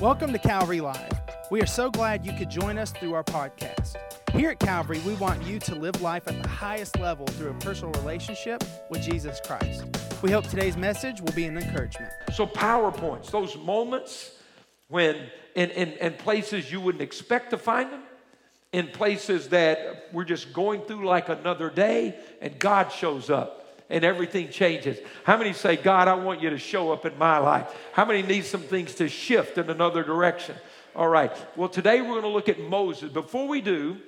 Welcome to Calvary Live. We are so glad you could join us through our podcast. Here at Calvary, we want you to live life at the highest level through a personal relationship with Jesus Christ. We hope today's message will be an encouragement. So, PowerPoints, those moments when in, in, in places you wouldn't expect to find them, in places that we're just going through like another day, and God shows up and everything changes. How many say, God, I want you to show up in my life? How many need some things to shift in another direction? All right. Well, today we're going to look at Moses. Before we do,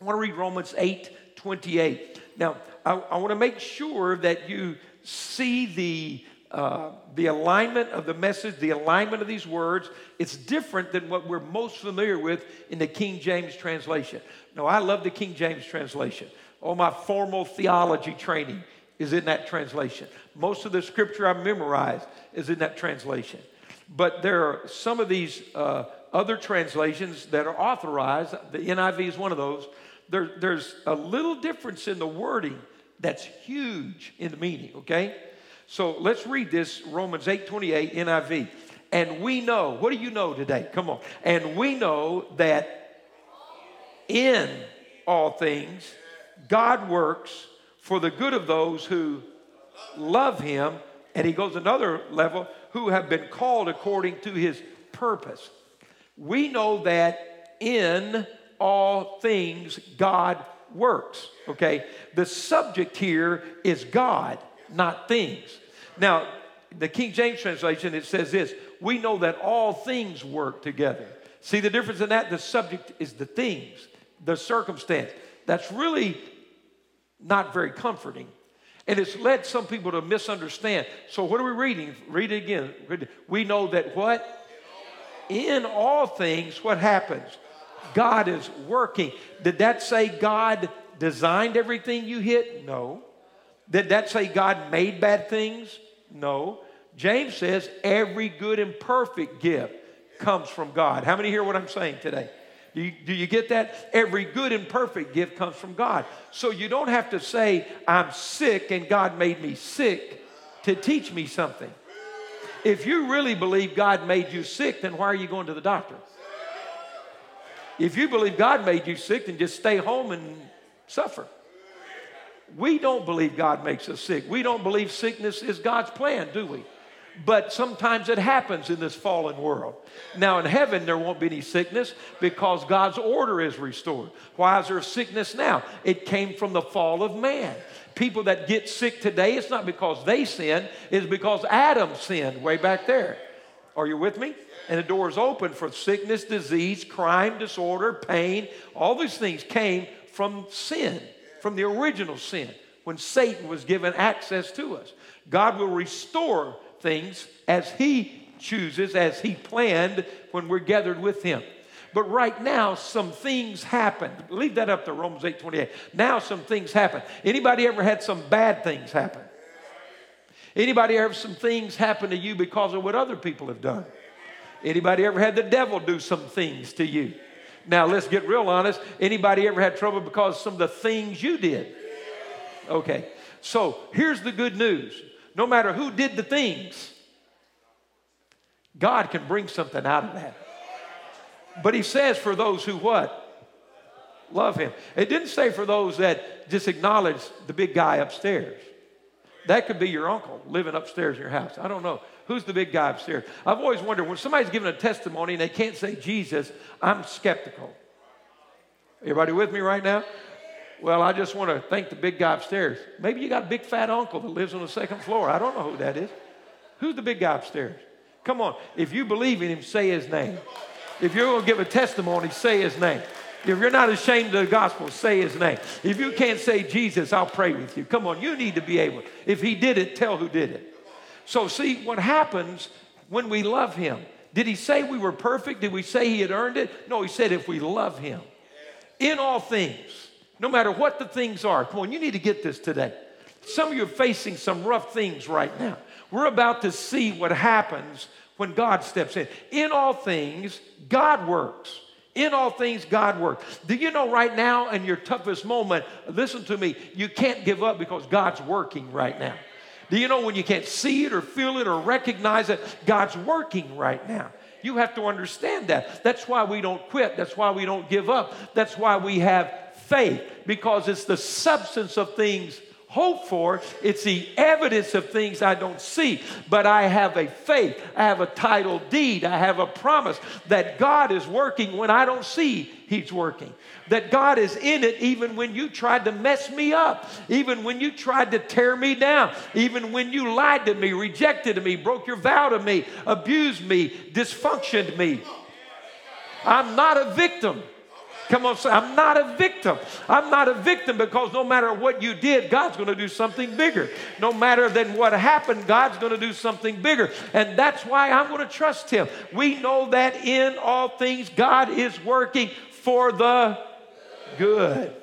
I want to read Romans 8 28. Now, I, I want to make sure that you see the uh, the alignment of the message, the alignment of these words, it's different than what we're most familiar with in the King James translation. No, I love the King James translation. All my formal theology training is in that translation. Most of the scripture I memorized is in that translation. But there are some of these uh, other translations that are authorized. The NIV is one of those. There, there's a little difference in the wording that's huge in the meaning, okay? So let's read this Romans 8 28 NIV. And we know, what do you know today? Come on. And we know that in all things, God works for the good of those who love him. And he goes another level, who have been called according to his purpose. We know that in all things God works. Okay? The subject here is God, not things. Now, the King James translation, it says this We know that all things work together. See the difference in that? The subject is the things, the circumstance. That's really not very comforting. And it's led some people to misunderstand. So, what are we reading? Read it again. We know that what? In all things, what happens? God is working. Did that say God designed everything you hit? No. Did that say God made bad things? No. James says every good and perfect gift comes from God. How many hear what I'm saying today? Do you, do you get that? Every good and perfect gift comes from God. So you don't have to say, I'm sick and God made me sick to teach me something. If you really believe God made you sick, then why are you going to the doctor? If you believe God made you sick, then just stay home and suffer. We don't believe God makes us sick. We don't believe sickness is God's plan, do we? But sometimes it happens in this fallen world. Now, in heaven, there won't be any sickness because God's order is restored. Why is there sickness now? It came from the fall of man. People that get sick today, it's not because they sinned, it's because Adam sinned way back there. Are you with me? And the door is open for sickness, disease, crime, disorder, pain. All these things came from sin, from the original sin, when Satan was given access to us. God will restore things as He chooses, as He planned when we're gathered with Him. But right now, some things happen. Leave that up to Romans 8 28. Now, some things happen. Anybody ever had some bad things happen? Anybody ever some things happen to you because of what other people have done? Anybody ever had the devil do some things to you? Now let's get real honest. Anybody ever had trouble because of some of the things you did? Okay. So here's the good news no matter who did the things, God can bring something out of that. But he says for those who what? Love him. It didn't say for those that just acknowledge the big guy upstairs. That could be your uncle living upstairs in your house. I don't know. Who's the big guy upstairs? I've always wondered when somebody's giving a testimony and they can't say Jesus, I'm skeptical. Everybody with me right now? Well, I just want to thank the big guy upstairs. Maybe you got a big fat uncle that lives on the second floor. I don't know who that is. Who's the big guy upstairs? Come on. If you believe in him, say his name. If you're going to give a testimony, say his name. If you're not ashamed of the gospel, say his name. If you can't say Jesus, I'll pray with you. Come on, you need to be able. If he did it, tell who did it. So, see, what happens when we love him? Did he say we were perfect? Did we say he had earned it? No, he said if we love him in all things no matter what the things are. Come on, you need to get this today. Some of you are facing some rough things right now. We're about to see what happens when God steps in. In all things, God works. In all things, God works. Do you know right now, in your toughest moment, listen to me, you can't give up because God's working right now. Do you know when you can't see it or feel it or recognize it? God's working right now. You have to understand that. That's why we don't quit. That's why we don't give up. That's why we have faith, because it's the substance of things hope for. It's the evidence of things I don't see. But I have a faith, I have a title deed, I have a promise that God is working when I don't see He's working. That God is in it even when you tried to mess me up, even when you tried to tear me down, even when you lied to me, rejected me, broke your vow to me, abused me, dysfunctioned me. I'm not a victim. Come on, say, I'm not a victim. I'm not a victim because no matter what you did, God's going to do something bigger. No matter than what happened, God's going to do something bigger. And that's why I'm going to trust Him. We know that in all things, God is working for the good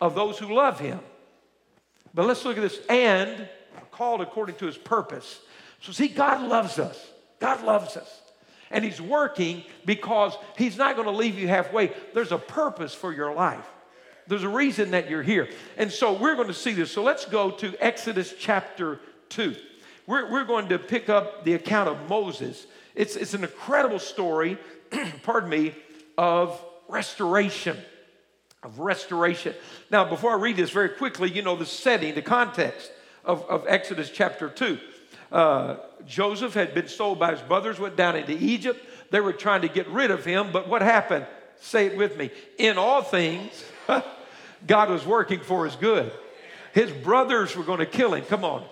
of those who love Him. But let's look at this and called according to His purpose. So, see, God loves us. God loves us. And He's working because He's not going to leave you halfway. There's a purpose for your life. There's a reason that you're here. And so we're going to see this. So let's go to Exodus chapter 2. We're, we're going to pick up the account of Moses. It's, it's an incredible story, pardon me, of restoration. Of restoration. Now, before I read this very quickly, you know the setting, the context of, of Exodus chapter 2. Uh, Joseph had been sold by his brothers, went down into Egypt. They were trying to get rid of him, but what happened? Say it with me. In all things, God was working for his good. His brothers were going to kill him. Come on.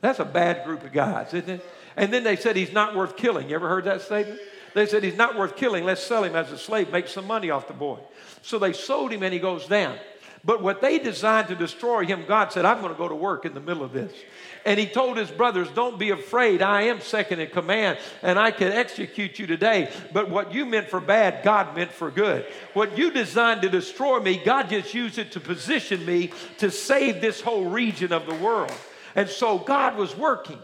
That's a bad group of guys, isn't it? And then they said he's not worth killing. You ever heard that statement? They said he's not worth killing. Let's sell him as a slave, make some money off the boy. So they sold him and he goes down. But what they designed to destroy him, God said, I'm going to go to work in the middle of this. And he told his brothers, Don't be afraid. I am second in command and I can execute you today. But what you meant for bad, God meant for good. What you designed to destroy me, God just used it to position me to save this whole region of the world. And so God was working.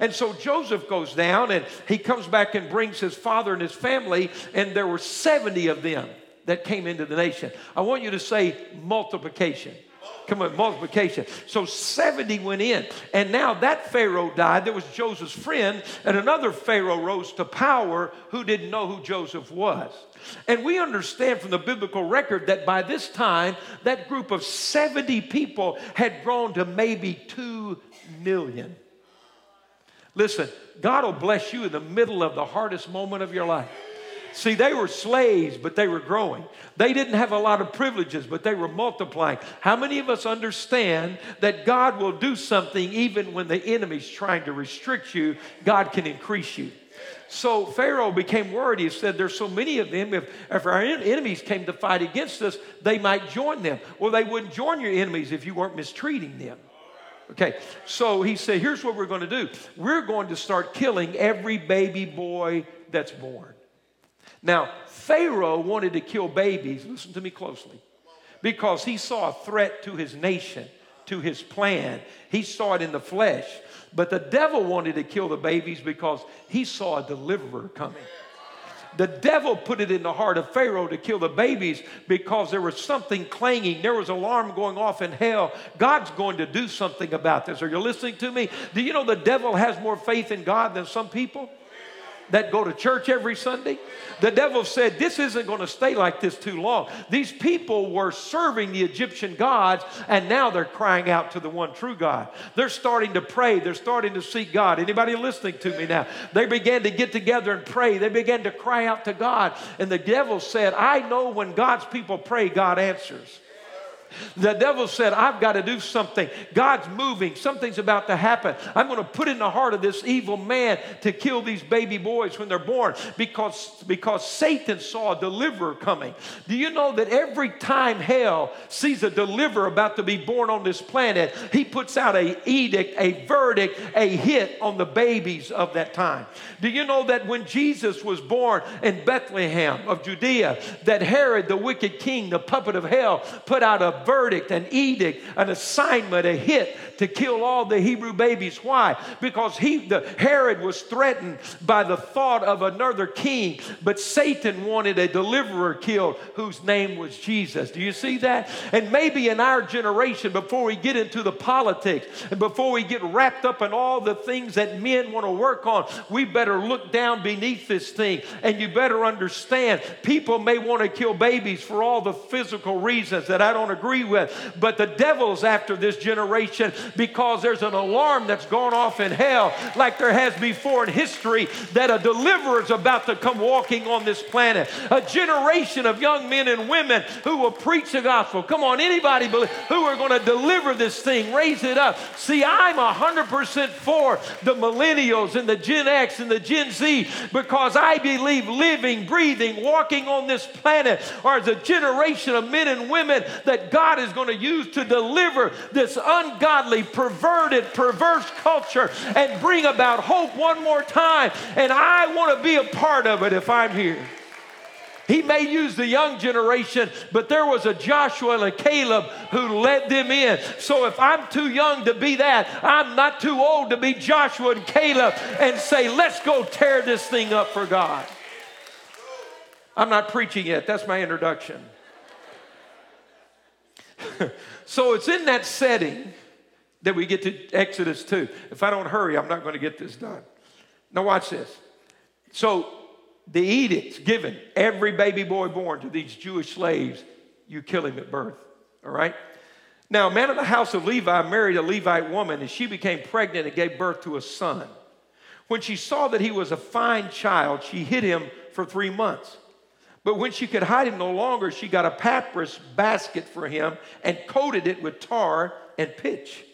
And so Joseph goes down and he comes back and brings his father and his family, and there were 70 of them that came into the nation. I want you to say multiplication. Come on, multiplication. So 70 went in. And now that Pharaoh died. There was Joseph's friend, and another Pharaoh rose to power who didn't know who Joseph was. And we understand from the biblical record that by this time, that group of 70 people had grown to maybe 2 million. Listen, God will bless you in the middle of the hardest moment of your life. See, they were slaves, but they were growing. They didn't have a lot of privileges, but they were multiplying. How many of us understand that God will do something even when the enemy's trying to restrict you? God can increase you. So Pharaoh became worried. He said, There's so many of them. If, if our enemies came to fight against us, they might join them. Well, they wouldn't join your enemies if you weren't mistreating them. Okay, so he said, Here's what we're going to do we're going to start killing every baby boy that's born. Now, Pharaoh wanted to kill babies, listen to me closely, because he saw a threat to his nation, to his plan. He saw it in the flesh. But the devil wanted to kill the babies because he saw a deliverer coming. The devil put it in the heart of Pharaoh to kill the babies because there was something clanging. There was alarm going off in hell. God's going to do something about this. Are you listening to me? Do you know the devil has more faith in God than some people? That go to church every Sunday. The devil said, This isn't going to stay like this too long. These people were serving the Egyptian gods, and now they're crying out to the one true God. They're starting to pray, they're starting to seek God. Anybody listening to me now? They began to get together and pray, they began to cry out to God. And the devil said, I know when God's people pray, God answers. The devil said, I've got to do something. God's moving. Something's about to happen. I'm going to put in the heart of this evil man to kill these baby boys when they're born because, because Satan saw a deliverer coming. Do you know that every time hell sees a deliverer about to be born on this planet, he puts out a edict, a verdict, a hit on the babies of that time? Do you know that when Jesus was born in Bethlehem of Judea, that Herod, the wicked king, the puppet of hell, put out a verdict, an edict, an assignment, a hit to kill all the Hebrew babies. Why? Because he, the Herod was threatened by the thought of another king, but Satan wanted a deliverer killed whose name was Jesus. Do you see that? And maybe in our generation, before we get into the politics and before we get wrapped up in all the things that men want to work on, we better look down beneath this thing and you better understand people may want to kill babies for all the physical reasons that I don't agree with, but the devil's after this generation because there's an alarm that's gone off in hell like there has before in history that a deliverer is about to come walking on this planet. A generation of young men and women who will preach the gospel. Come on, anybody believe, who are going to deliver this thing, raise it up. See, I'm 100% for the millennials and the Gen X and the Gen Z because I believe living, breathing, walking on this planet are the generation of men and women that God is going to use to deliver this ungodly, perverted, perverse culture and bring about hope one more time. And I want to be a part of it if I'm here. He may use the young generation, but there was a Joshua and a Caleb who led them in. So if I'm too young to be that, I'm not too old to be Joshua and Caleb and say, let's go tear this thing up for God. I'm not preaching yet, that's my introduction. so it's in that setting that we get to Exodus 2. If I don't hurry, I'm not going to get this done. Now, watch this. So, the edicts given every baby boy born to these Jewish slaves, you kill him at birth. All right? Now, a man of the house of Levi married a Levite woman, and she became pregnant and gave birth to a son. When she saw that he was a fine child, she hid him for three months. But when she could hide him no longer, she got a papyrus basket for him and coated it with tar and pitch.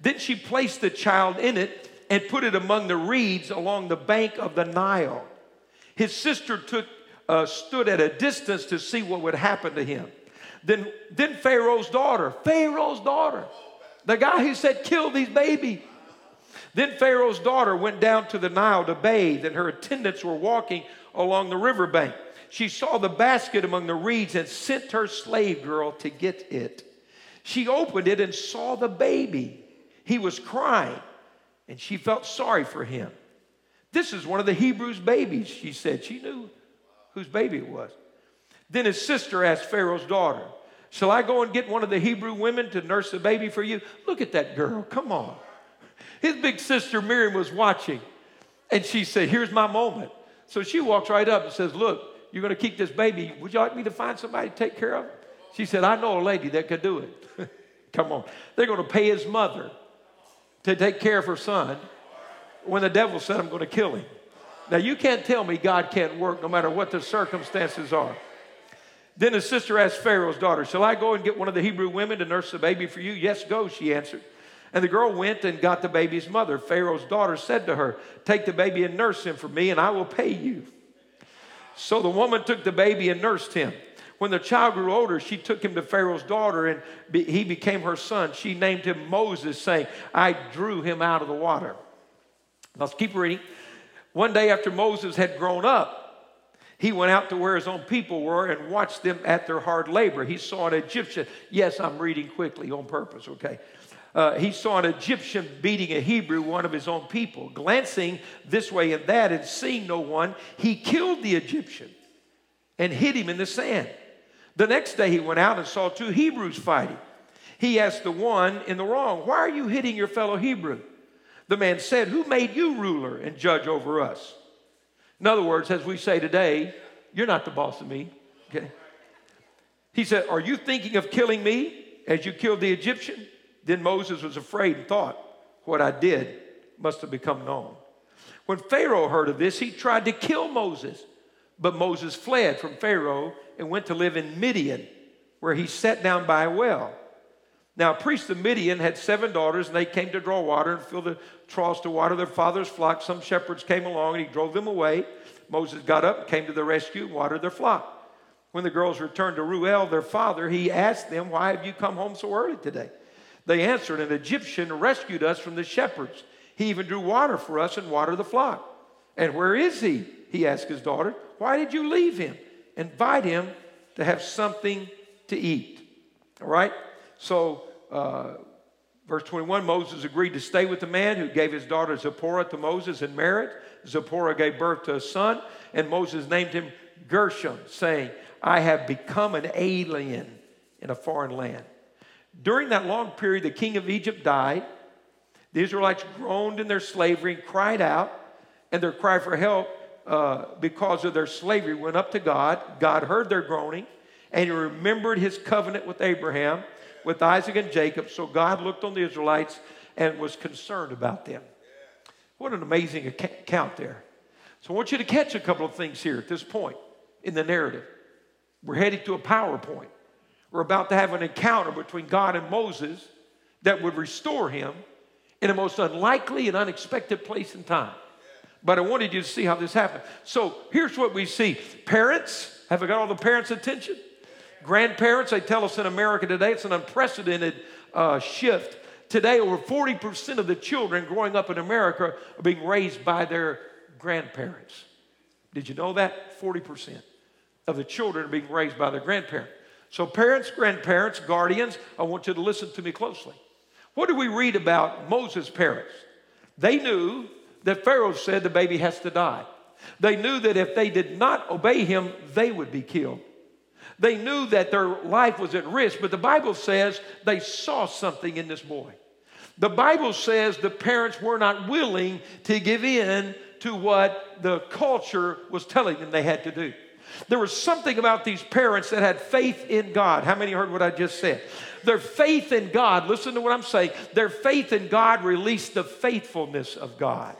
Then she placed the child in it and put it among the reeds along the bank of the Nile. His sister took, uh, stood at a distance to see what would happen to him. Then, then Pharaoh's daughter, Pharaoh's daughter, the guy who said, kill these babies. Then Pharaoh's daughter went down to the Nile to bathe, and her attendants were walking along the riverbank she saw the basket among the reeds and sent her slave girl to get it. She opened it and saw the baby. He was crying, and she felt sorry for him. This is one of the Hebrews' babies, she said. She knew whose baby it was. Then his sister asked Pharaoh's daughter, Shall I go and get one of the Hebrew women to nurse the baby for you? Look at that girl. Come on. His big sister Miriam was watching, and she said, Here's my moment. So she walks right up and says, Look, you're going to keep this baby. Would you like me to find somebody to take care of it? She said, I know a lady that could do it. Come on. They're going to pay his mother to take care of her son when the devil said, I'm going to kill him. Now, you can't tell me God can't work no matter what the circumstances are. Then his sister asked Pharaoh's daughter, Shall I go and get one of the Hebrew women to nurse the baby for you? Yes, go, she answered. And the girl went and got the baby's mother. Pharaoh's daughter said to her, Take the baby and nurse him for me, and I will pay you. So the woman took the baby and nursed him. When the child grew older, she took him to Pharaoh's daughter and be, he became her son. She named him Moses, saying, I drew him out of the water. Let's keep reading. One day after Moses had grown up, he went out to where his own people were and watched them at their hard labor. He saw an Egyptian. Yes, I'm reading quickly on purpose, okay? Uh, he saw an Egyptian beating a Hebrew, one of his own people. Glancing this way and that and seeing no one, he killed the Egyptian and hid him in the sand. The next day he went out and saw two Hebrews fighting. He asked the one in the wrong, Why are you hitting your fellow Hebrew? The man said, Who made you ruler and judge over us? In other words, as we say today, you're not the boss of me. Okay. He said, Are you thinking of killing me as you killed the Egyptian? Then Moses was afraid and thought, What I did must have become known. When Pharaoh heard of this, he tried to kill Moses. But Moses fled from Pharaoh and went to live in Midian, where he sat down by a well. Now, a priest of Midian had seven daughters, and they came to draw water and fill the troughs to water their father's flock. Some shepherds came along, and he drove them away. Moses got up, came to the rescue, and watered their flock. When the girls returned to Reuel, their father, he asked them, Why have you come home so early today? They answered, An Egyptian rescued us from the shepherds. He even drew water for us and watered the flock. And where is he? He asked his daughter. Why did you leave him? Invite him to have something to eat. All right? So, uh, verse 21 Moses agreed to stay with the man who gave his daughter Zipporah to Moses and marriage. Zipporah gave birth to a son, and Moses named him Gershom, saying, I have become an alien in a foreign land. During that long period, the king of Egypt died. The Israelites groaned in their slavery and cried out, and their cry for help uh, because of their slavery went up to God. God heard their groaning, and he remembered his covenant with Abraham, with Isaac, and Jacob. So God looked on the Israelites and was concerned about them. What an amazing account there. So I want you to catch a couple of things here at this point in the narrative. We're headed to a PowerPoint. We're about to have an encounter between God and Moses that would restore him in a most unlikely and unexpected place and time. But I wanted you to see how this happened. So here's what we see parents, have I got all the parents' attention? Grandparents, they tell us in America today, it's an unprecedented uh, shift. Today, over 40% of the children growing up in America are being raised by their grandparents. Did you know that? 40% of the children are being raised by their grandparents. So, parents, grandparents, guardians, I want you to listen to me closely. What do we read about Moses' parents? They knew that Pharaoh said the baby has to die. They knew that if they did not obey him, they would be killed. They knew that their life was at risk, but the Bible says they saw something in this boy. The Bible says the parents were not willing to give in to what the culture was telling them they had to do. There was something about these parents that had faith in God. How many heard what I just said? Their faith in God, listen to what I'm saying, their faith in God released the faithfulness of God.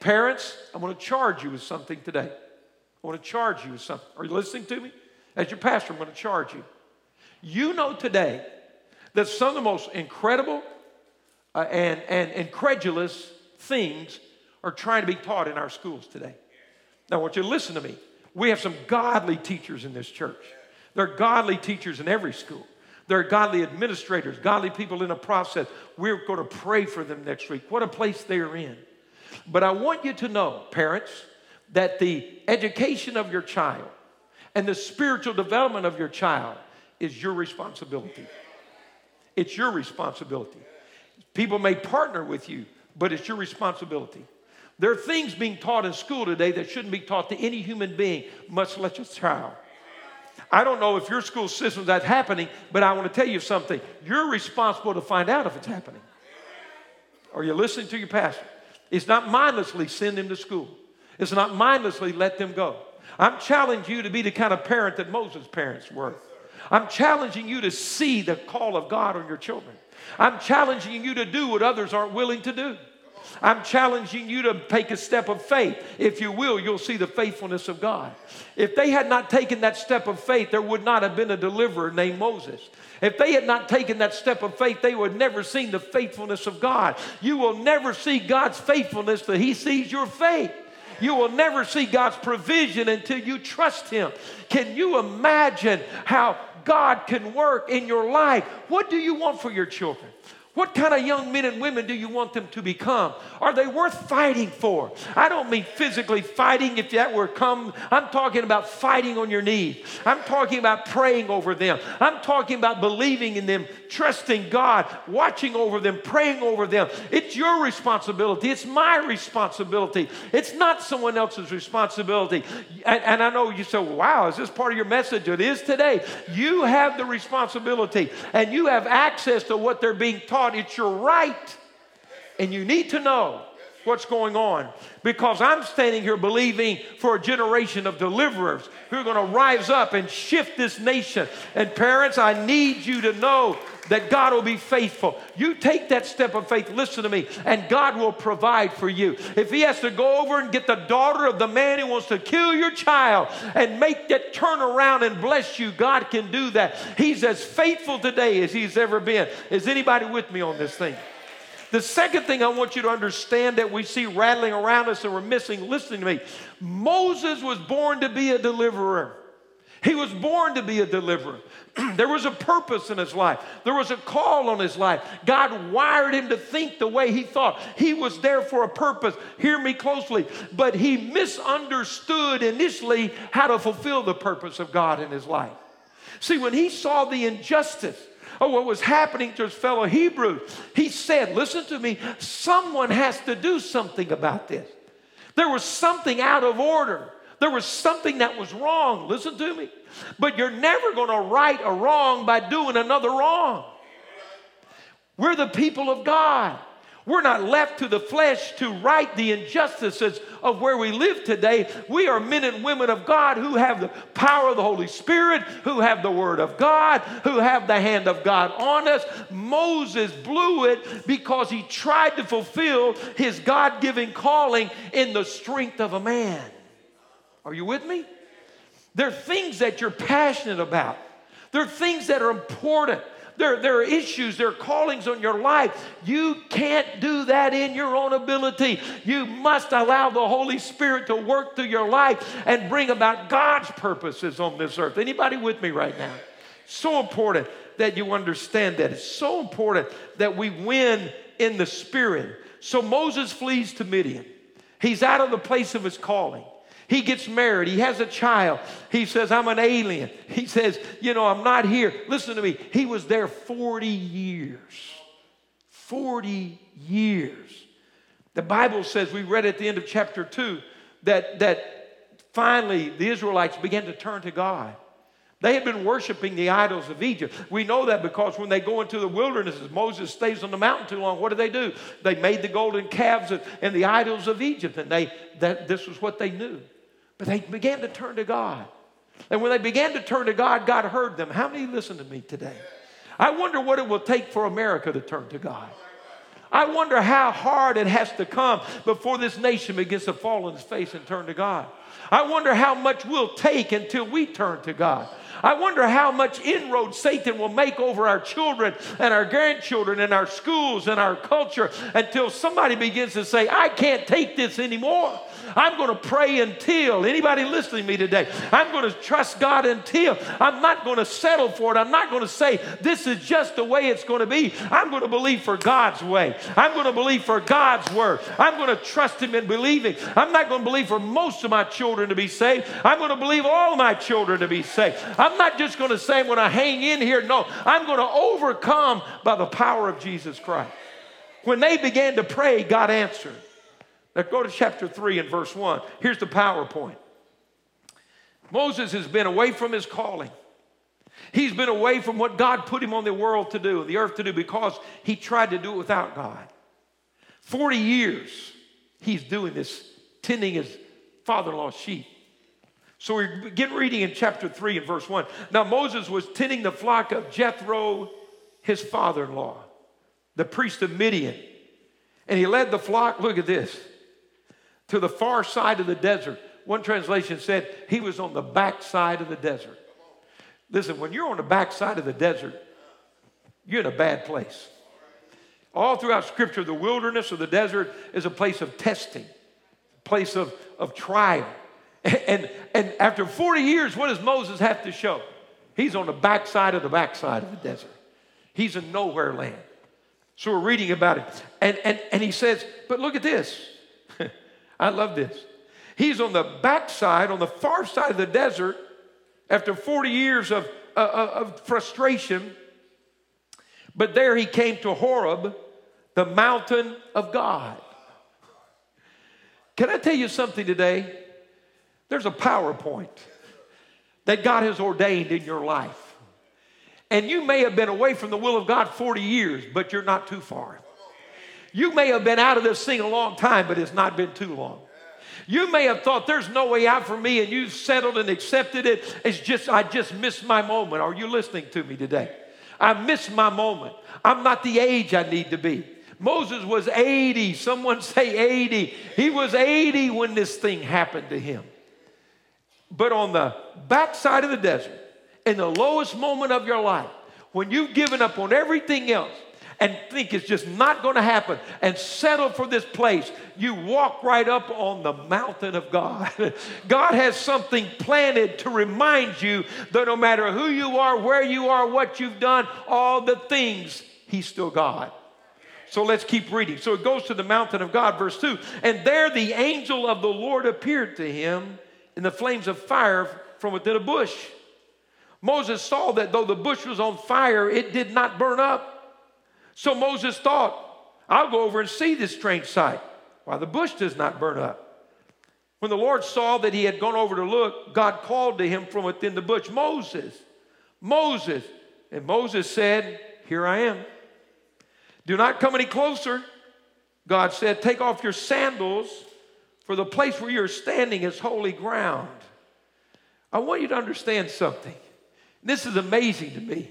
Parents, I'm going to charge you with something today. I want to charge you with something. Are you listening to me? As your pastor, I'm going to charge you. You know today that some of the most incredible uh, and, and incredulous things are trying to be taught in our schools today. Now, I want you to listen to me. We have some godly teachers in this church. There are godly teachers in every school. There are godly administrators, godly people in a process. We're going to pray for them next week. What a place they are in. But I want you to know, parents, that the education of your child and the spiritual development of your child is your responsibility. It's your responsibility. People may partner with you, but it's your responsibility. There are things being taught in school today that shouldn't be taught to any human being, much less a child. I don't know if your school system that's happening, but I want to tell you something. You're responsible to find out if it's happening. Are you listening to your pastor? It's not mindlessly send them to school. It's not mindlessly let them go. I'm challenging you to be the kind of parent that Moses' parents were. I'm challenging you to see the call of God on your children. I'm challenging you to do what others aren't willing to do. I'm challenging you to take a step of faith. If you will, you'll see the faithfulness of God. If they had not taken that step of faith, there would not have been a deliverer named Moses. If they had not taken that step of faith, they would have never seen the faithfulness of God. You will never see God's faithfulness till He sees your faith. You will never see God's provision until you trust Him. Can you imagine how God can work in your life? What do you want for your children? What kind of young men and women do you want them to become? Are they worth fighting for? I don't mean physically fighting if that were come. I'm talking about fighting on your knees. I'm talking about praying over them. I'm talking about believing in them, trusting God, watching over them, praying over them. It's your responsibility. It's my responsibility. It's not someone else's responsibility. And, and I know you say, wow, is this part of your message? It is today. You have the responsibility and you have access to what they're being taught God, it's your right. And you need to know what's going on because I'm standing here believing for a generation of deliverers who are going to rise up and shift this nation. And parents, I need you to know that God will be faithful. You take that step of faith, listen to me, and God will provide for you. If He has to go over and get the daughter of the man who wants to kill your child and make that turn around and bless you, God can do that. He's as faithful today as He's ever been. Is anybody with me on this thing? The second thing I want you to understand that we see rattling around us and we're missing, listening to me. Moses was born to be a deliverer. He was born to be a deliverer. there was a purpose in his life, there was a call on his life. God wired him to think the way he thought. He was there for a purpose. Hear me closely. But he misunderstood initially how to fulfill the purpose of God in his life. See, when he saw the injustice of what was happening to his fellow Hebrews, he said, Listen to me, someone has to do something about this. There was something out of order. There was something that was wrong. Listen to me. But you're never going to right a wrong by doing another wrong. We're the people of God. We're not left to the flesh to right the injustices of where we live today. We are men and women of God who have the power of the Holy Spirit, who have the Word of God, who have the hand of God on us. Moses blew it because he tried to fulfill his God given calling in the strength of a man. Are you with me? There are things that you're passionate about, there are things that are important. There, there are issues, there are callings on your life. You can't do that in your own ability. You must allow the Holy Spirit to work through your life and bring about God's purposes on this earth. Anybody with me right now? So important that you understand that. It's so important that we win in the Spirit. So Moses flees to Midian. He's out of the place of his calling. He gets married. He has a child. He says, I'm an alien. He says, You know, I'm not here. Listen to me. He was there 40 years. 40 years. The Bible says, we read at the end of chapter 2, that, that finally the Israelites began to turn to God. They had been worshiping the idols of Egypt. We know that because when they go into the wilderness, Moses stays on the mountain too long, what do they do? They made the golden calves and the idols of Egypt, and they that this was what they knew. But they began to turn to God. And when they began to turn to God, God heard them. How many listen to me today? I wonder what it will take for America to turn to God. I wonder how hard it has to come before this nation begins to fall on its face and turn to God. I wonder how much we'll take until we turn to God. I wonder how much inroad Satan will make over our children and our grandchildren and our schools and our culture until somebody begins to say, I can't take this anymore. I'm going to pray until. Anybody listening to me today? I'm going to trust God until. I'm not going to settle for it. I'm not going to say, this is just the way it's going to be. I'm going to believe for God's way. I'm going to believe for God's word. I'm going to trust Him in believing. I'm not going to believe for most of my children to be saved. I'm going to believe all my children to be saved. I'm not just going to say, when to hang in here. No, I'm going to overcome by the power of Jesus Christ. When they began to pray, God answered. Now go to chapter 3 and verse 1. Here's the PowerPoint. Moses has been away from his calling. He's been away from what God put him on the world to do, the earth to do, because he tried to do it without God. 40 years he's doing this, tending his father in law's sheep. So we begin reading in chapter 3 and verse 1. Now Moses was tending the flock of Jethro, his father in law, the priest of Midian. And he led the flock, look at this, to the far side of the desert. One translation said he was on the back side of the desert. Listen, when you're on the back side of the desert, you're in a bad place. All throughout Scripture, the wilderness or the desert is a place of testing, a place of, of trial. And, and after 40 years, what does Moses have to show? He's on the backside of the backside of the desert. He's in nowhere land. So we're reading about it. And, and, and he says, but look at this. I love this. He's on the backside, on the far side of the desert, after 40 years of, uh, uh, of frustration. But there he came to Horeb, the mountain of God. Can I tell you something today? There's a PowerPoint that God has ordained in your life. And you may have been away from the will of God 40 years, but you're not too far. You may have been out of this thing a long time, but it's not been too long. You may have thought there's no way out for me and you've settled and accepted it. It's just, I just missed my moment. Are you listening to me today? I missed my moment. I'm not the age I need to be. Moses was 80. Someone say 80. He was 80 when this thing happened to him. But on the backside of the desert, in the lowest moment of your life, when you've given up on everything else, and think it's just not going to happen and settle for this place, you walk right up on the mountain of God. God has something planted to remind you that no matter who you are, where you are, what you've done, all the things, He's still God. So let's keep reading. So it goes to the mountain of God, verse 2. And there the angel of the Lord appeared to him in the flames of fire from within a bush. Moses saw that though the bush was on fire, it did not burn up. So Moses thought, I'll go over and see this strange sight, why the bush does not burn up. When the Lord saw that he had gone over to look, God called to him from within the bush, Moses, Moses. And Moses said, Here I am. Do not come any closer. God said, Take off your sandals, for the place where you're standing is holy ground. I want you to understand something. This is amazing to me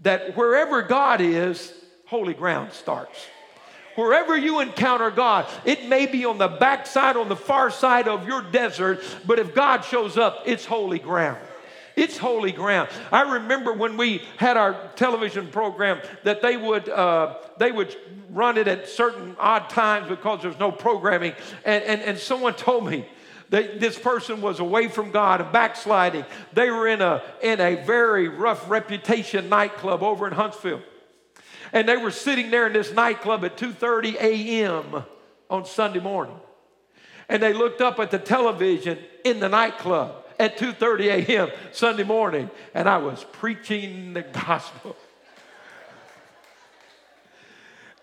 that wherever God is, holy ground starts. Wherever you encounter God, it may be on the backside, on the far side of your desert, but if God shows up, it's holy ground. It's holy ground. I remember when we had our television program that they would uh, they would run it at certain odd times because there's no programming, and, and, and someone told me that this person was away from God and backsliding. They were in a in a very rough reputation nightclub over in Huntsville. And they were sitting there in this nightclub at 2:30 a.m. on Sunday morning. And they looked up at the television in the nightclub at 2:30 a.m. Sunday morning, and I was preaching the gospel.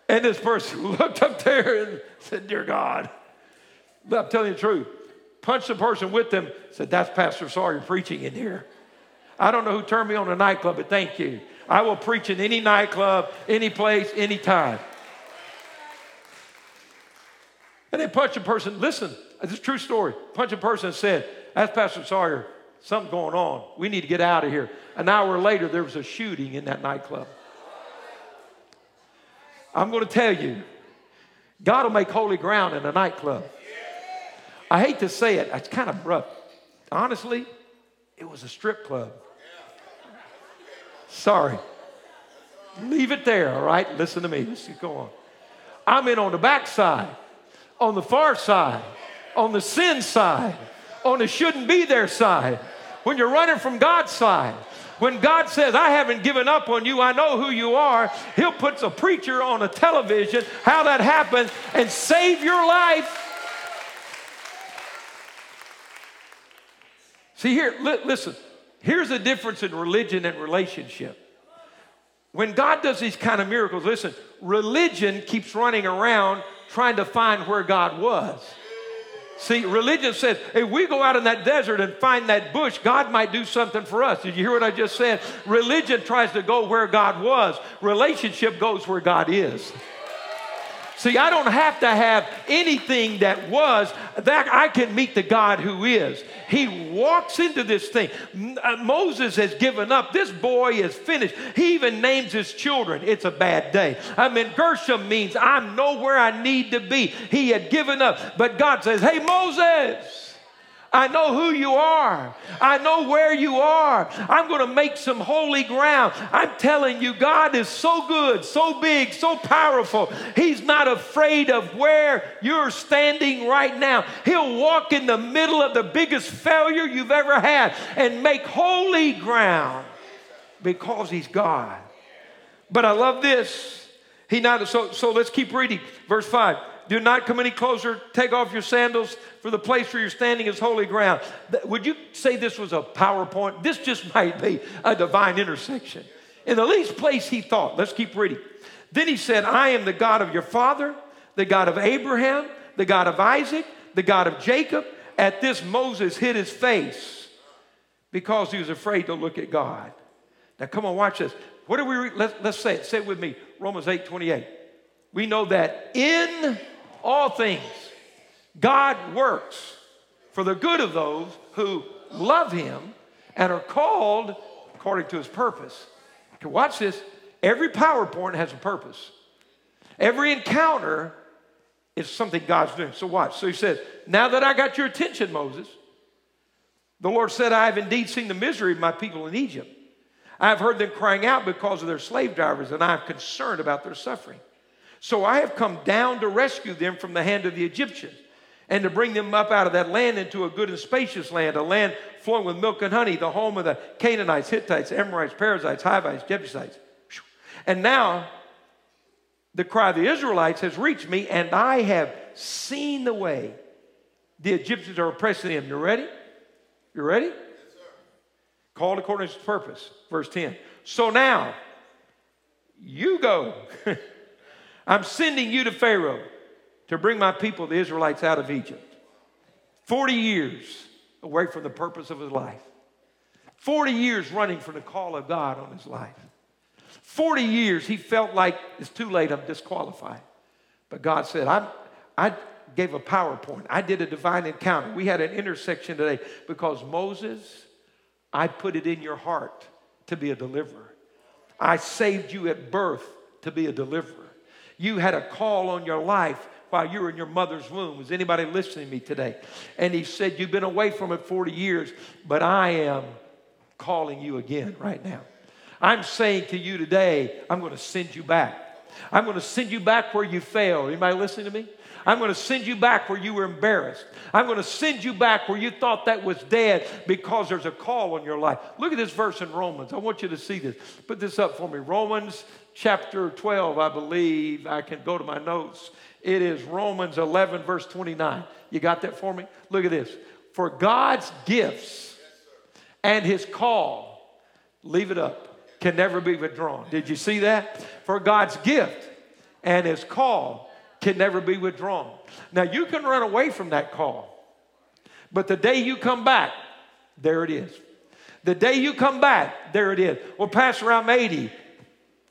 And this person looked up there and said, Dear God, but I'm telling you the truth. Punched the person with them, said, That's Pastor Sawyer preaching in here. I don't know who turned me on a nightclub, but thank you. I will preach in any nightclub, any place, any time. And they punched a person. Listen, this is a true story. Punch a person and said, That's Pastor Sawyer. Something going on. We need to get out of here. An hour later, there was a shooting in that nightclub. I'm going to tell you, God will make holy ground in a nightclub. I hate to say it, it's kind of rough. Honestly, it was a strip club. Sorry. Leave it there, all right? Listen to me. Let's go on. I'm in on the backside, on the far side, on the sin side, on shouldn't be there side. When you're running from God's side, when God says, I haven't given up on you, I know who you are, He'll put a preacher on a television, how that happens, and save your life. See, here, li- listen, Here's the difference in religion and relationship. When God does these kind of miracles, listen, religion keeps running around trying to find where God was. See, religion says, if we go out in that desert and find that bush, God might do something for us. Did you hear what I just said? Religion tries to go where God was, relationship goes where God is. See, I don't have to have anything that was, that I can meet the God who is. He walks into this thing. Uh, Moses has given up. This boy is finished. He even names his children. It's a bad day. I mean, Gershom means I'm nowhere I need to be. He had given up. But God says, Hey, Moses. I know who you are. I know where you are. I'm going to make some holy ground. I'm telling you, God is so good, so big, so powerful. He's not afraid of where you're standing right now. He'll walk in the middle of the biggest failure you've ever had and make holy ground because He's God. But I love this. He not so so let's keep reading. Verse 5. Do not come any closer. Take off your sandals, for the place where you're standing is holy ground. Would you say this was a PowerPoint? This just might be a divine intersection. In the least place he thought. Let's keep reading. Then he said, I am the God of your father, the God of Abraham, the God of Isaac, the God of Jacob. At this, Moses hid his face because he was afraid to look at God. Now, come on, watch this. What do we read? Let, let's say it. Say it with me. Romans 8 28. We know that in all things. God works for the good of those who love him and are called according to his purpose. Okay, watch this. Every PowerPoint has a purpose. Every encounter is something God's doing. So watch. So he says, Now that I got your attention, Moses, the Lord said, I have indeed seen the misery of my people in Egypt. I have heard them crying out because of their slave drivers, and I am concerned about their suffering. So I have come down to rescue them from the hand of the Egyptians and to bring them up out of that land into a good and spacious land, a land flowing with milk and honey, the home of the Canaanites, Hittites, Amorites, Perizzites, Hivites, Jebusites. And now the cry of the Israelites has reached me, and I have seen the way the Egyptians are oppressing them. You ready? You ready? Yes, called according to his purpose. Verse 10. So now, you go. I'm sending you to Pharaoh to bring my people, the Israelites, out of Egypt. 40 years away from the purpose of his life. 40 years running from the call of God on his life. 40 years he felt like it's too late, I'm disqualified. But God said, I, I gave a PowerPoint. I did a divine encounter. We had an intersection today because Moses, I put it in your heart to be a deliverer. I saved you at birth to be a deliverer. You had a call on your life while you were in your mother's womb. Is anybody listening to me today? And he said, You've been away from it 40 years, but I am calling you again right now. I'm saying to you today, I'm going to send you back. I'm going to send you back where you failed. Anybody listening to me? I'm going to send you back where you were embarrassed. I'm going to send you back where you thought that was dead because there's a call on your life. Look at this verse in Romans. I want you to see this. Put this up for me. Romans chapter 12, I believe. I can go to my notes. It is Romans 11, verse 29. You got that for me? Look at this. For God's gifts and his call, leave it up, can never be withdrawn. Did you see that? For God's gift and his call can never be withdrawn. Now, you can run away from that call, but the day you come back, there it is. The day you come back, there it is. Well, Pastor, I'm 80.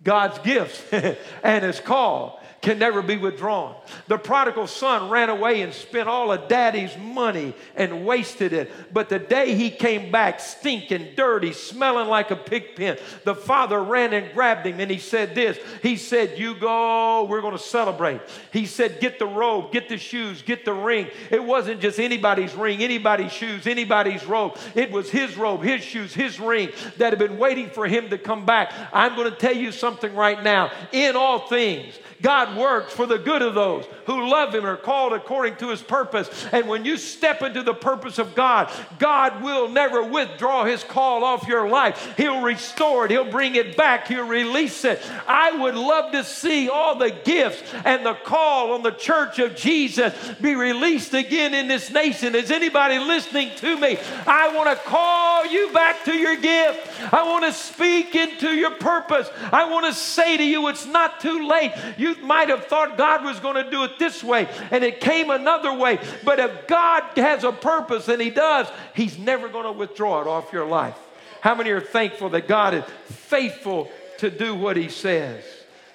God's gifts and his call can never be withdrawn. The prodigal son ran away and spent all of daddy's money and wasted it. But the day he came back, stinking, dirty, smelling like a pig pen, the father ran and grabbed him and he said this. He said, You go, we're going to celebrate. He said, Get the robe, get the shoes, get the ring. It wasn't just anybody's ring, anybody's shoes, anybody's robe. It was his robe, his shoes, his ring that had been waiting for him to come back. I'm going to tell you something right now. In all things, God works for the good of those who love Him and are called according to His purpose. And when you step into the purpose of God, God will never withdraw His call off your life. He'll restore it, He'll bring it back, He'll release it. I would love to see all the gifts and the call on the church of Jesus be released again in this nation. Is anybody listening to me? I want to call you back to your gift. I want to speak into your purpose. I want to say to you, it's not too late. You you might have thought God was going to do it this way and it came another way. But if God has a purpose and He does, He's never going to withdraw it off your life. How many are thankful that God is faithful to do what He says?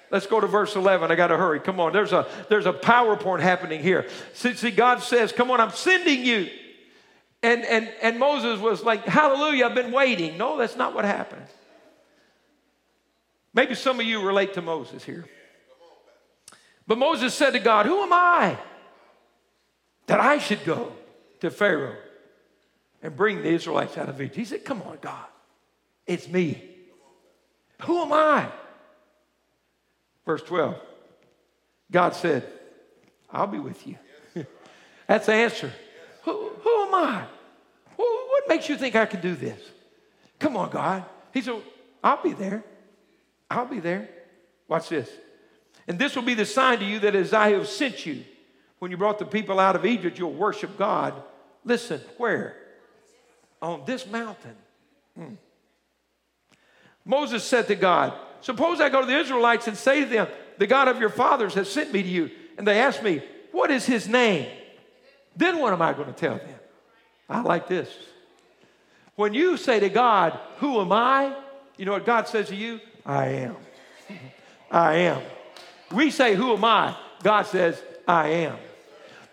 Let's go to verse 11. I got to hurry. Come on. There's a, there's a PowerPoint happening here. See, see, God says, Come on, I'm sending you. And, and, and Moses was like, Hallelujah, I've been waiting. No, that's not what happened. Maybe some of you relate to Moses here. But Moses said to God, Who am I that I should go to Pharaoh and bring the Israelites out of Egypt? He said, Come on, God, it's me. Who am I? Verse 12 God said, I'll be with you. That's the answer. Who, who am I? What makes you think I can do this? Come on, God. He said, I'll be there. I'll be there. Watch this. And this will be the sign to you that as I have sent you, when you brought the people out of Egypt, you'll worship God. Listen, where? On this mountain. Hmm. Moses said to God, Suppose I go to the Israelites and say to them, The God of your fathers has sent me to you. And they ask me, What is his name? Then what am I going to tell them? I like this. When you say to God, Who am I? You know what God says to you? I am. I am. We say, Who am I? God says, I am.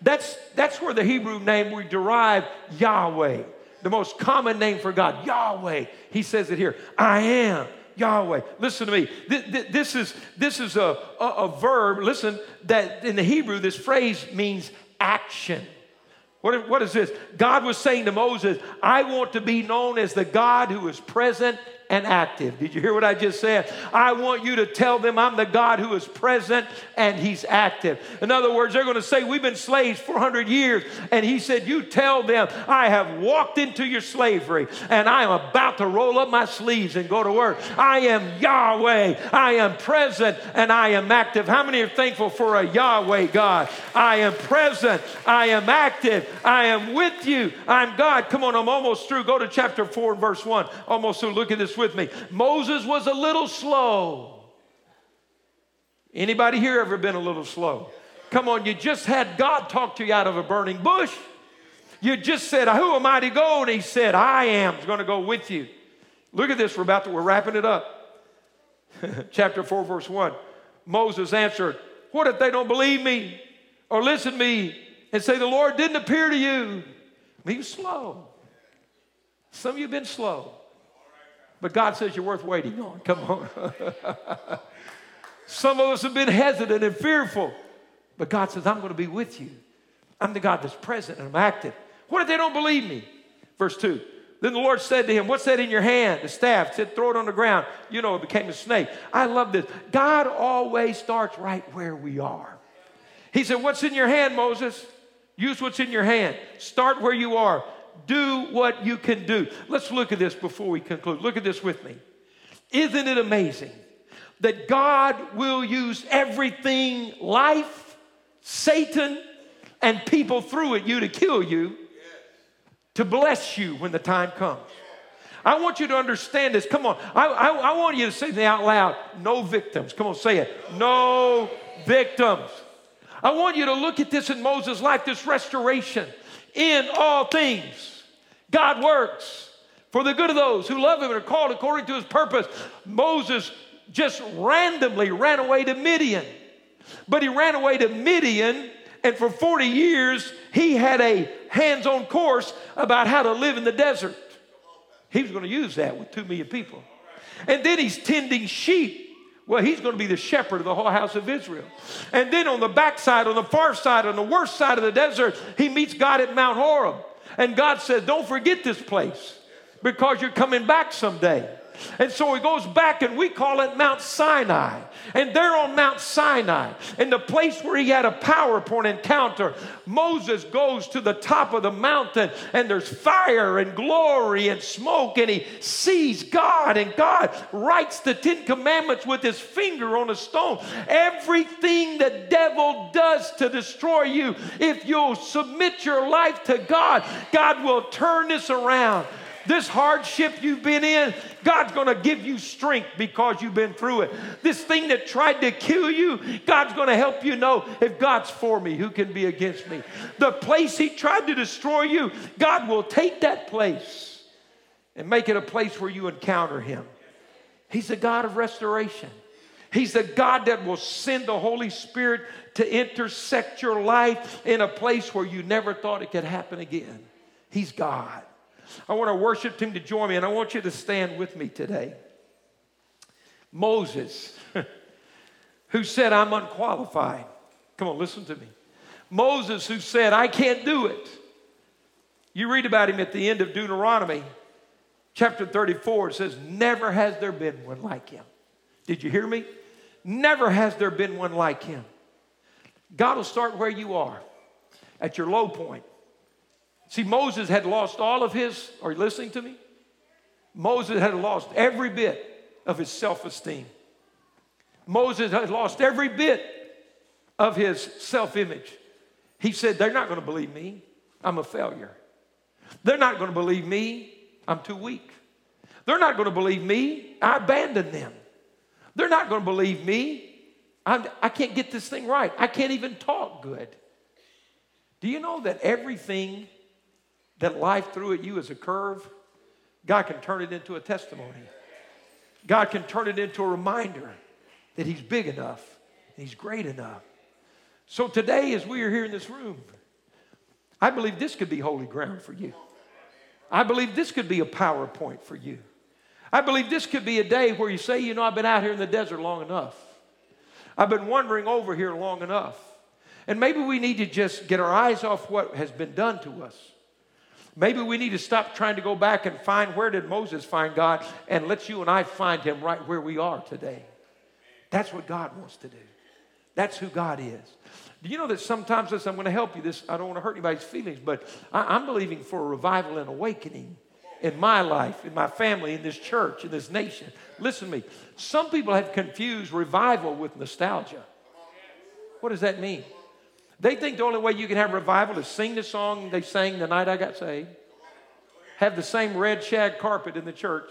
That's, that's where the Hebrew name we derive Yahweh, the most common name for God, Yahweh. He says it here I am. Yahweh. Listen to me. This is, this is a, a, a verb, listen, that in the Hebrew, this phrase means action. What, what is this? God was saying to Moses, I want to be known as the God who is present and active. Did you hear what I just said? I want you to tell them I'm the God who is present and He's active. In other words, they're going to say, We've been slaves 400 years. And He said, You tell them I have walked into your slavery and I am about to roll up my sleeves and go to work. I am Yahweh. I am present and I am active. How many are thankful for a Yahweh God? I am present. I am active. I am with you. I'm God. Come on, I'm almost through. Go to chapter 4 and verse 1. Almost through. Look at this with me. Moses was a little slow. Anybody here ever been a little slow? Come on, you just had God talk to you out of a burning bush. You just said, Who am I to go? And he said, I am going to go with you. Look at this. We're about to, we're wrapping it up. Chapter 4, verse 1. Moses answered, What if they don't believe me or listen to me and say, The Lord didn't appear to you? He was slow. Some of you have been slow. But God says you're worth waiting on. Come on. Some of us have been hesitant and fearful. But God says, I'm going to be with you. I'm the God that's present and I'm active. What if they don't believe me? Verse 2. Then the Lord said to him, What's that in your hand? The staff. Said, Throw it on the ground. You know, it became a snake. I love this. God always starts right where we are. He said, What's in your hand, Moses? Use what's in your hand. Start where you are. Do what you can do. Let's look at this before we conclude. Look at this with me. Isn't it amazing that God will use everything life, Satan, and people through it, you to kill you, to bless you when the time comes? I want you to understand this. Come on. I, I, I want you to say it out loud. No victims. Come on, say it. No victims. I want you to look at this in Moses' life, this restoration. In all things, God works for the good of those who love him and are called according to his purpose. Moses just randomly ran away to Midian. But he ran away to Midian, and for 40 years, he had a hands on course about how to live in the desert. He was going to use that with 2 million people. And then he's tending sheep well, he's going to be the shepherd of the whole house of Israel. And then on the backside, on the far side, on the worst side of the desert, he meets God at Mount Horeb. And God says, Don't forget this place because you're coming back someday. And so he goes back, and we call it Mount Sinai. And they're on Mount Sinai, in the place where he had a PowerPoint encounter. Moses goes to the top of the mountain, and there's fire and glory and smoke, and he sees God, and God writes the Ten Commandments with his finger on a stone. Everything the devil does to destroy you, if you'll submit your life to God, God will turn this around. This hardship you've been in, God's going to give you strength because you've been through it. This thing that tried to kill you, God's going to help you know if God's for me, who can be against me? The place He tried to destroy you, God will take that place and make it a place where you encounter Him. He's a God of restoration. He's a God that will send the Holy Spirit to intersect your life in a place where you never thought it could happen again. He's God. I want our worship team to join me, and I want you to stand with me today. Moses, who said, I'm unqualified. Come on, listen to me. Moses, who said, I can't do it. You read about him at the end of Deuteronomy, chapter 34. It says, Never has there been one like him. Did you hear me? Never has there been one like him. God will start where you are, at your low point. See, Moses had lost all of his, are you listening to me? Moses had lost every bit of his self esteem. Moses had lost every bit of his self image. He said, They're not going to believe me. I'm a failure. They're not going to believe me. I'm too weak. They're not going to believe me. I abandoned them. They're not going to believe me. I'm, I can not get this thing right. I can't even talk good. Do you know that everything that life threw at you as a curve, God can turn it into a testimony. God can turn it into a reminder that He's big enough, He's great enough. So today, as we are here in this room, I believe this could be holy ground for you. I believe this could be a PowerPoint for you. I believe this could be a day where you say, you know, I've been out here in the desert long enough. I've been wandering over here long enough. And maybe we need to just get our eyes off what has been done to us Maybe we need to stop trying to go back and find where did Moses find God and let you and I find him right where we are today. That's what God wants to do. That's who God is. Do you know that sometimes, I'm going to help you this, I don't want to hurt anybody's feelings, but I, am believing for a revival and awakening in my life, in my family, in this church, in this nation. Listen to me. Some people have confused revival with nostalgia. What does that mean? They think the only way you can have revival is sing the song they sang the night I got saved, have the same red shag carpet in the church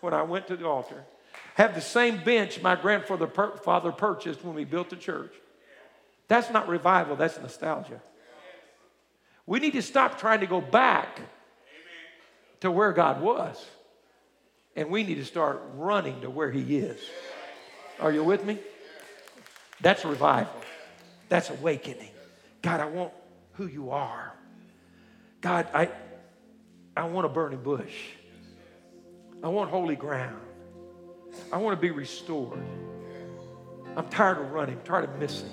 when I went to the altar, have the same bench my grandfather father purchased when we built the church. That's not revival, that's nostalgia. We need to stop trying to go back to where God was. And we need to start running to where He is. Are you with me? That's revival. That's awakening. God, I want who you are. God, I, I want a burning bush. I want holy ground. I want to be restored. I'm tired of running, tired of missing.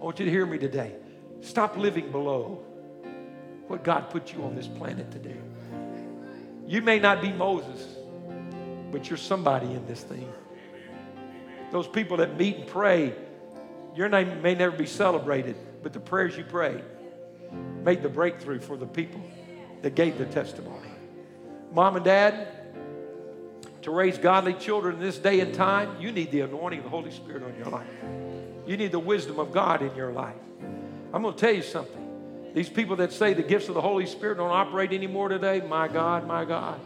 I want you to hear me today. Stop living below what God put you on this planet to do. You may not be Moses, but you're somebody in this thing. Those people that meet and pray, your name may never be celebrated, but the prayers you prayed made the breakthrough for the people that gave the testimony. Mom and dad, to raise godly children in this day and time, you need the anointing of the Holy Spirit on your life. You need the wisdom of God in your life. I'm going to tell you something. These people that say the gifts of the Holy Spirit don't operate anymore today, my God, my God.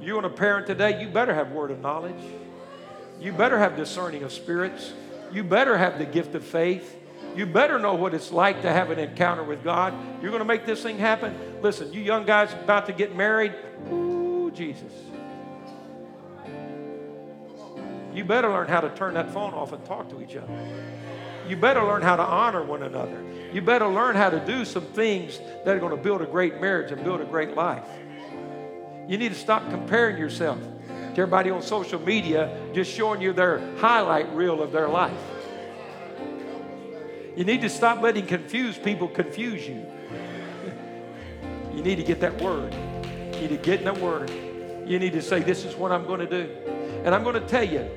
You and a parent today, you better have word of knowledge. You better have discerning of spirits. You better have the gift of faith. You better know what it's like to have an encounter with God. You're going to make this thing happen. Listen, you young guys about to get married, ooh, Jesus. You better learn how to turn that phone off and talk to each other. You better learn how to honor one another. You better learn how to do some things that are going to build a great marriage and build a great life. You need to stop comparing yourself to everybody on social media just showing you their highlight reel of their life. You need to stop letting confused people confuse you. You need to get that word. You need to get in that word. You need to say, This is what I'm going to do. And I'm going to tell you,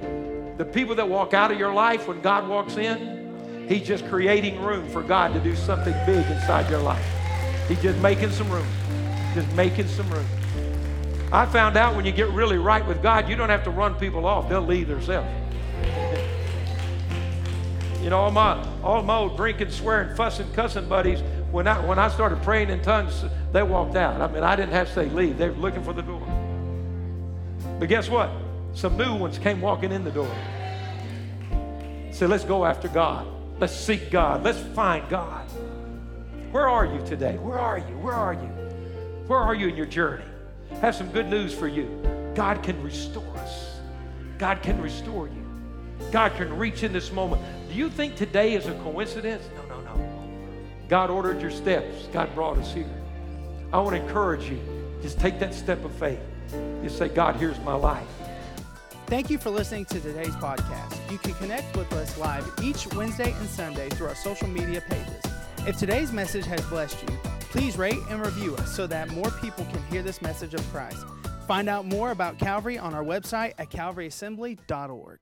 the people that walk out of your life when God walks in, He's just creating room for God to do something big inside your life. He's just making some room. Just making some room. I found out when you get really right with God, you don't have to run people off, they'll leave themselves. You know, my all my old drinking, swearing, fussing, cussing buddies, when I when I started praying in tongues, they walked out. I mean, I didn't have to say leave. They were looking for the door. But guess what? Some new ones came walking in the door. Said, let's go after God. Let's seek God. Let's find God. Where are you today? Where are you? Where are you? Where are you in your journey? I have some good news for you. God can restore us. God can restore you. God can reach in this moment. Do you think today is a coincidence? No, no, no. God ordered your steps. God brought us here. I want to encourage you. Just take that step of faith. Just say, God, here's my life. Thank you for listening to today's podcast. You can connect with us live each Wednesday and Sunday through our social media pages. If today's message has blessed you, please rate and review us so that more people can hear this message of Christ. Find out more about Calvary on our website at calvaryassembly.org.